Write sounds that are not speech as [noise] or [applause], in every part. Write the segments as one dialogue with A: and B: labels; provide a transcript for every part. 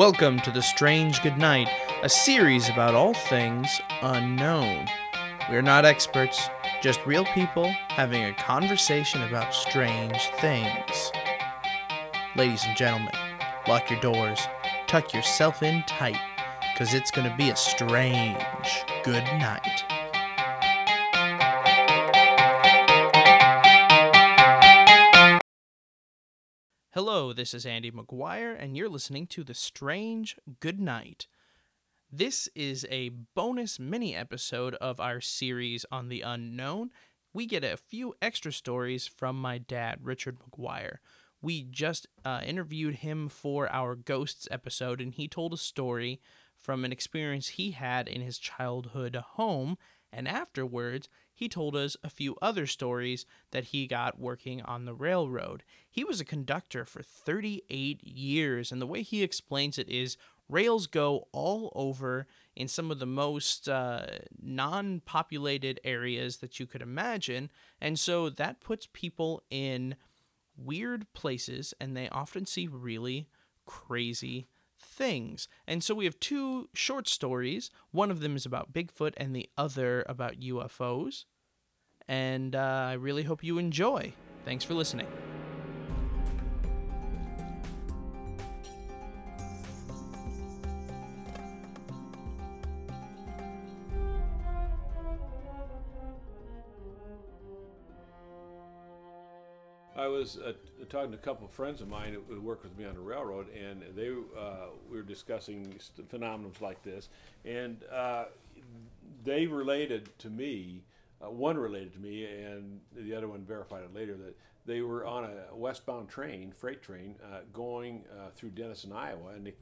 A: Welcome to The Strange Good Night, a series about all things unknown. We're not experts, just real people having a conversation about strange things. Ladies and gentlemen, lock your doors, tuck yourself in tight, because it's going to be a strange good night. Hello, this is Andy McGuire, and you're listening to The Strange Good Night. This is a bonus mini episode of our series on the unknown. We get a few extra stories from my dad, Richard McGuire. We just uh, interviewed him for our Ghosts episode, and he told a story from an experience he had in his childhood home. And afterwards, he told us a few other stories that he got working on the railroad. He was a conductor for 38 years, and the way he explains it is rails go all over in some of the most uh, non populated areas that you could imagine. And so that puts people in weird places, and they often see really crazy things. And so we have two short stories. One of them is about Bigfoot, and the other about UFOs. And uh, I really hope you enjoy. Thanks for listening.
B: I was uh, talking to a couple of friends of mine who work with me on the railroad, and they uh, we were discussing phenomena like this, and uh, they related to me. Uh, one related to me, and the other one verified it later that they were on a westbound train, freight train, uh, going uh, through Denison, Iowa, and, they,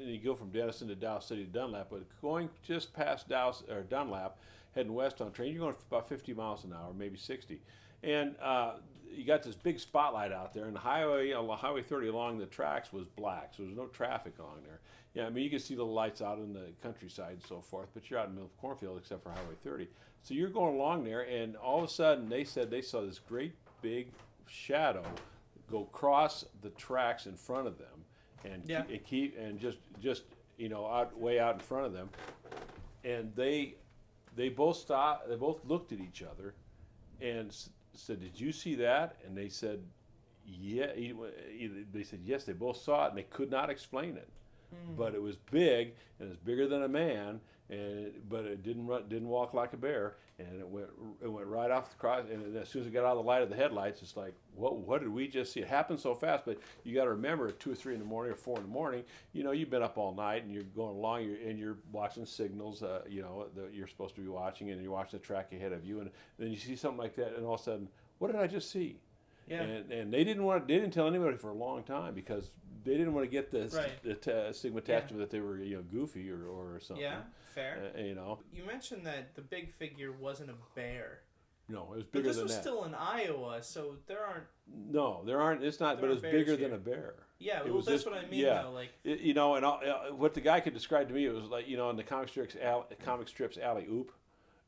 B: and you go from Denison to Dow City to Dunlap, but going just past Dow or Dunlap, heading west on train, you're going about 50 miles an hour, maybe 60 and uh, you got this big spotlight out there, and the highway, Highway 30 along the tracks was black, so there's no traffic along there. Yeah, I mean you can see the lights out in the countryside and so forth, but you're out in the middle of cornfield except for Highway 30. So you're going along there, and all of a sudden they said they saw this great big shadow go across the tracks in front of them, and
A: Yeah.
B: keep, and keep and just just you know out way out in front of them, and they they both stopped. They both looked at each other, and s- said, "Did you see that?" And they said, "Yeah." They said, "Yes." They both saw it, and they could not explain it. Hmm. But it was big, and it's bigger than a man, and it, but it didn't run, didn't walk like a bear, and it went it went right off the cross. And as soon as it got out of the light of the headlights, it's like, what what did we just see? It happened so fast, but you got to remember, at two or three in the morning or four in the morning, you know, you've been up all night and you're going along, you're, and you're watching signals, uh, you know, that you're supposed to be watching, and you're watching the track ahead of you, and then you see something like that, and all of a sudden, what did I just see?
A: Yeah.
B: And, and they didn't want they didn't tell anybody for a long time because they didn't want to get the,
A: Right.
B: the t- stigma attached
A: Yeah.
B: to that they were you know goofy or, or something.
A: Yeah, fair.
B: Uh, you know,
A: You mentioned that the big figure wasn't a bear.
B: no, it was bigger.
A: But
B: this
A: was
B: that.
A: still in Iowa, so there aren't.
B: no, there aren't. It's not, but
A: aren't
B: it's bigger
A: bears
B: than a bear.
A: Yeah,
B: It
A: well,
B: was
A: that's
B: just-
A: what I mean,
B: yeah.
A: though. Like,
B: It- you know, and all, uh, what the guy could describe to me it was like you know in the comic strips, al- comic strips alley oop,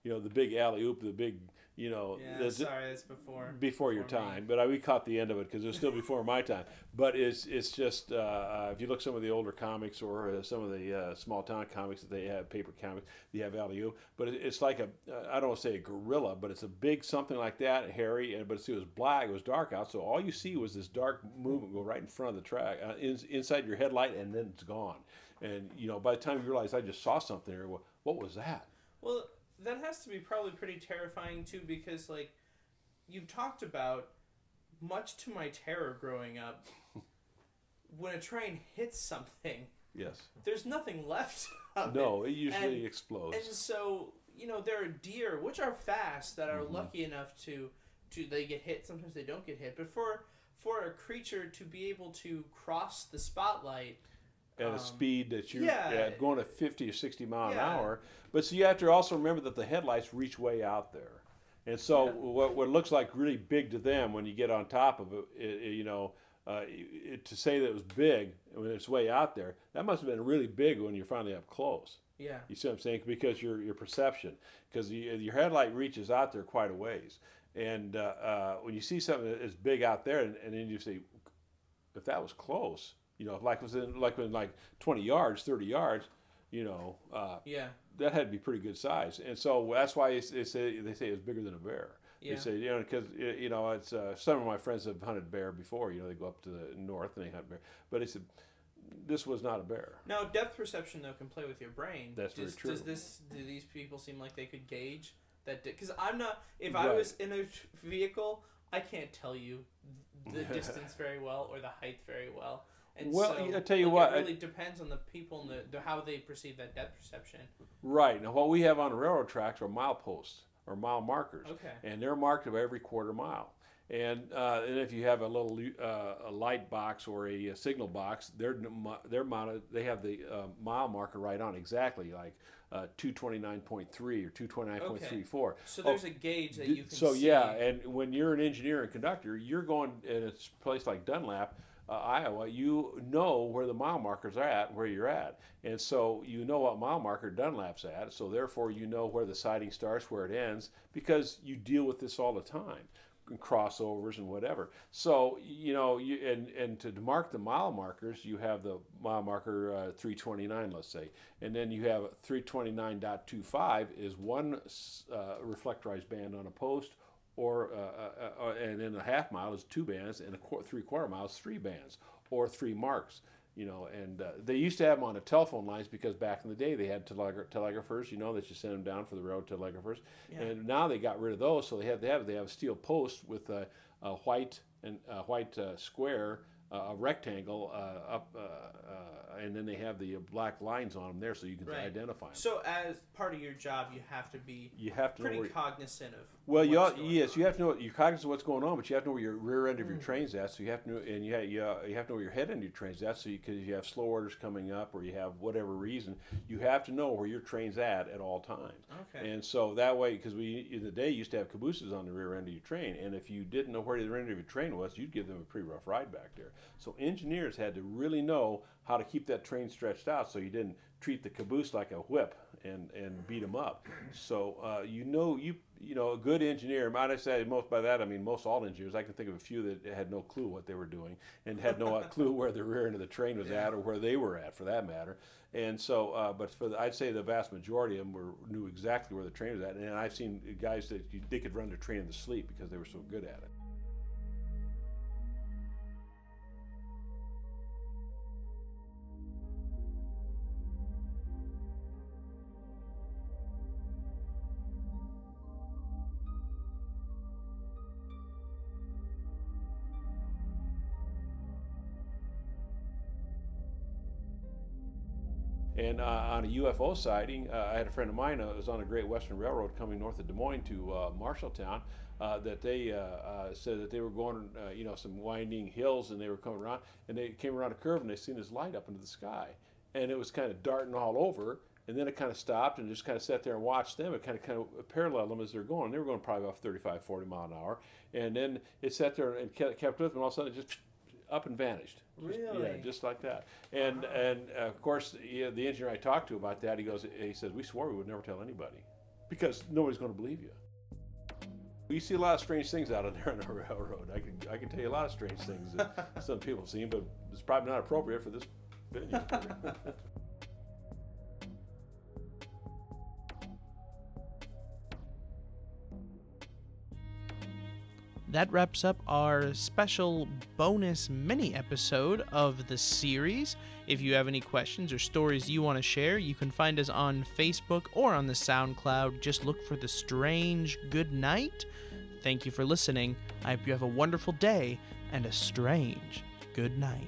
B: you know the big alley oop, the big you know
A: yeah,
B: the-
A: sorry, that's before.
B: before your
A: me.
B: time, but I, we caught the end of it because it was still before my time. But it's it's just uh, uh, if you look some of the older comics or uh, some of the uh, small town comics that they have paper comics, they have alley but it, it's like a uh, I don't want to say a gorilla, but it's a big something like that, hairy, and but it was black, it was dark out, so all you see was this dark movement go right in front of the track, uh, in, inside your headlight, and then it's gone. And you know, by the time you realize I just saw something there, well, what was that?
A: Well, that has to be probably pretty terrifying too, because like you've talked about, much to my terror growing up, [laughs] when a train hits something,
B: Yes.
A: there's nothing left. Of
B: No,
A: it.
B: it usually
A: And-
B: explodes.
A: And so you know there are deer which are fast that are
B: Mm-hmm.
A: lucky enough to to they get hit. Sometimes they don't get hit, but for for a creature to be able to cross the spotlight.
B: At
A: Um,
B: a speed that you're
A: yeah.
B: at going at 50 or 60 mile an hour. But so you have to also remember that the headlights reach way out there. And so
A: Yeah.
B: what, what looks like really big to them when you get on top of it, it, it, you know, uh, it, to say that it was big when it's way out there, that must have been really big when you're finally up close.
A: Yeah.
B: You see what I'm saying? Because your your perception, because your headlight reaches out there quite a ways, and uh, uh, when you see something that's big out there, and, and then you say, if that was close, You know, like within like within like 20 yards, 30 yards, you know, uh,
A: Yeah.
B: that had to be pretty good size. And so that's why they say they say it's bigger than a bear.
A: Yeah.
B: They say you know because you know it's uh, some of my friends have hunted bear before. You know they go up to the north and they hunt bear, but it's a, this was not a bear.
A: Now, depth perception though can play with your brain.
B: That's very true.
A: Does this do these people seem like they could gauge that? Because I'm not. If I was in a vehicle, I can't tell you the [laughs] distance very well or the height very well. And
B: Well,
A: so,
B: I tell you
A: like,
B: what,
A: it
B: I-
A: really depends on the people and the, the how they perceive that depth perception.
B: Right now, what we have on the railroad tracks are mile posts or mile markers.
A: Okay.
B: and they're marked every quarter mile. And, uh, and if you have a little uh, a light box or a, uh signal box, they're they're mounted. They have the uh, mile marker right on exactly, like uh, two twenty nine point three or two twenty nine point three four.
A: So there's a gauge that you can.
B: So
A: see.
B: yeah, and when you're an engineer and conductor, you're going in a place like Dunlap, uh, Iowa. You know where the mile markers are at, where you're at, and so you know what mile marker Dunlap's at. So therefore, you know where the siding starts, where it ends, because you deal with this all the time, and crossovers and whatever. So you know, you and and to mark the mile markers, you have the mile marker uh, 329, let's say, and then you have 329.25 is one uh, reflectorized band on a post or uh, uh, uh, and then a half mile is two bands, and a qu- three quarter mile is three bands or three marks. You know, and uh, they used to have them on the telephone lines because back in the day they had telegra- telegraphers. You know, that you send them down for the railroad telegraphers, and now they got rid of those. So they have they have they have a steel post with a, a white and a white uh, square, a rectangle uh, up, uh, uh, and then they have the black lines on them there, so you can
A: Right.
B: identify them.
A: So as part of your job, you have to be
B: You have to
A: pretty cognizant of.
B: Well, you all,
A: going
B: yes,
A: on.
B: you have to know you're cognizant of what's going on, but you have to know where your rear end of
A: Mm.
B: your train's at. So you have to know, and you have, you, uh, you have to know where your head end of your train's at. So because you, have slow orders coming up, or you have whatever reason, you have to know where your train's at at all times.
A: Okay.
B: And so that way, because we in the day used to have cabooses on the rear end of your train, and if you didn't know where the rear end of your train was, you'd give them a pretty rough ride back there. So engineers had to really know how to keep that train stretched out, so you didn't treat the caboose like a whip and and beat them up. So uh, you know you you know a good engineer. Might I say most by that I mean most all engineers. I can think of a few that had no clue what they were doing and had no [laughs] clue where the rear end of the train was at or where they were at for that matter. And so, uh, but for the, I'd say the vast majority of them were knew exactly where the train was at. And I've seen guys that they could run the train in the sleep because they were so good at it. And uh, on a UFO sighting, uh, I had a friend of mine uh, was on a Great Western Railroad coming north of Des Moines to uh, Marshalltown. Uh, that they uh, said that they were going, you know, some winding hills, and they were coming around, and they came around a curve, and they seen this light up into the sky, and it was kind of darting all over, and then it kind of stopped and just kind of sat there and watched them. It kind of kind of paralleled them as they're going. They were going probably about 35, 40 mile an hour, and then it sat there and kept, kept with them, and all of a sudden it just up and vanished. Just- yeah,
A: Really?
B: just like that. And and uh, of course, yeah, the engineer I talked to about that, he goes, he says, we swore we would never tell anybody because nobody's going to believe you. You see a lot of strange things out on there on the [laughs] railroad. I can I can tell you a lot of strange things that [laughs] some people have seen, but it's probably not appropriate for this venue. [laughs]
A: That wraps up our special bonus mini episode of the series. If you have any questions or stories you want to share, you can find us on Facebook or on the SoundCloud. Just look for The Strange Good Night. Thank you for listening. I hope you have a wonderful day and a strange good night.